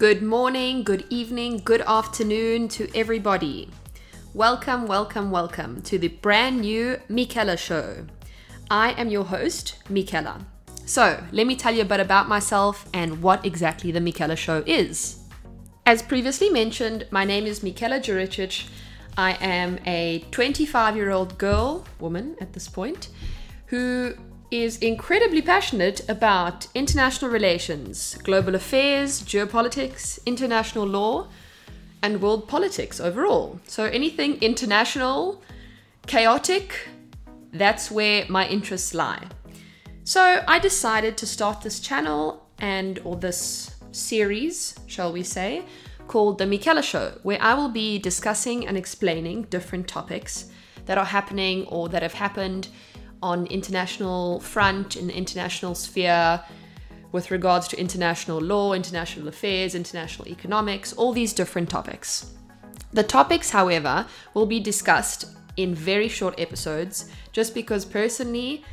Good morning, good evening, good afternoon to everybody. Welcome, welcome, welcome to the brand new Michela Show. I am your host, Michela. So, let me tell you a bit about myself and what exactly the Michela Show is. As previously mentioned, my name is Michela Juricic. I am a 25 year old girl, woman at this point, who is incredibly passionate about international relations, global affairs, geopolitics, international law, and world politics overall. So anything international, chaotic, that's where my interests lie. So I decided to start this channel and or this series, shall we say, called The Michela Show, where I will be discussing and explaining different topics that are happening or that have happened on international front in the international sphere with regards to international law, international affairs, international economics, all these different topics. The topics, however, will be discussed in very short episodes just because personally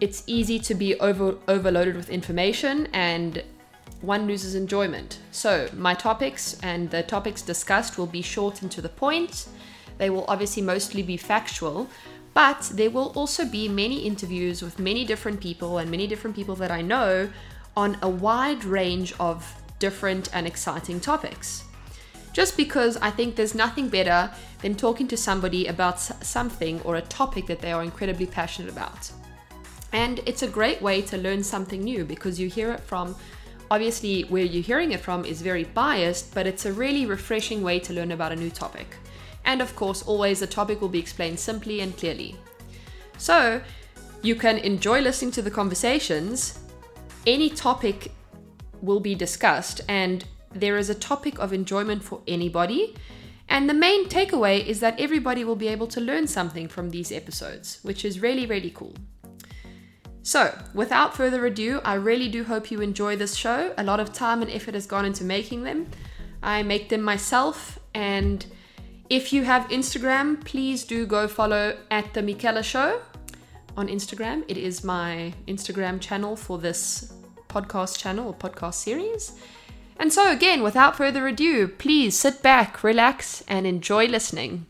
it's easy to be over overloaded with information and one loses enjoyment. So, my topics and the topics discussed will be short and to the point. They will obviously mostly be factual, but there will also be many interviews with many different people and many different people that I know on a wide range of different and exciting topics. Just because I think there's nothing better than talking to somebody about something or a topic that they are incredibly passionate about. And it's a great way to learn something new because you hear it from obviously where you're hearing it from is very biased, but it's a really refreshing way to learn about a new topic. And of course, always the topic will be explained simply and clearly. So, you can enjoy listening to the conversations. Any topic will be discussed, and there is a topic of enjoyment for anybody. And the main takeaway is that everybody will be able to learn something from these episodes, which is really, really cool. So, without further ado, I really do hope you enjoy this show. A lot of time and effort has gone into making them. I make them myself, and if you have Instagram, please do go follow at the Michela Show on Instagram. It is my Instagram channel for this podcast channel or podcast series. And so, again, without further ado, please sit back, relax, and enjoy listening.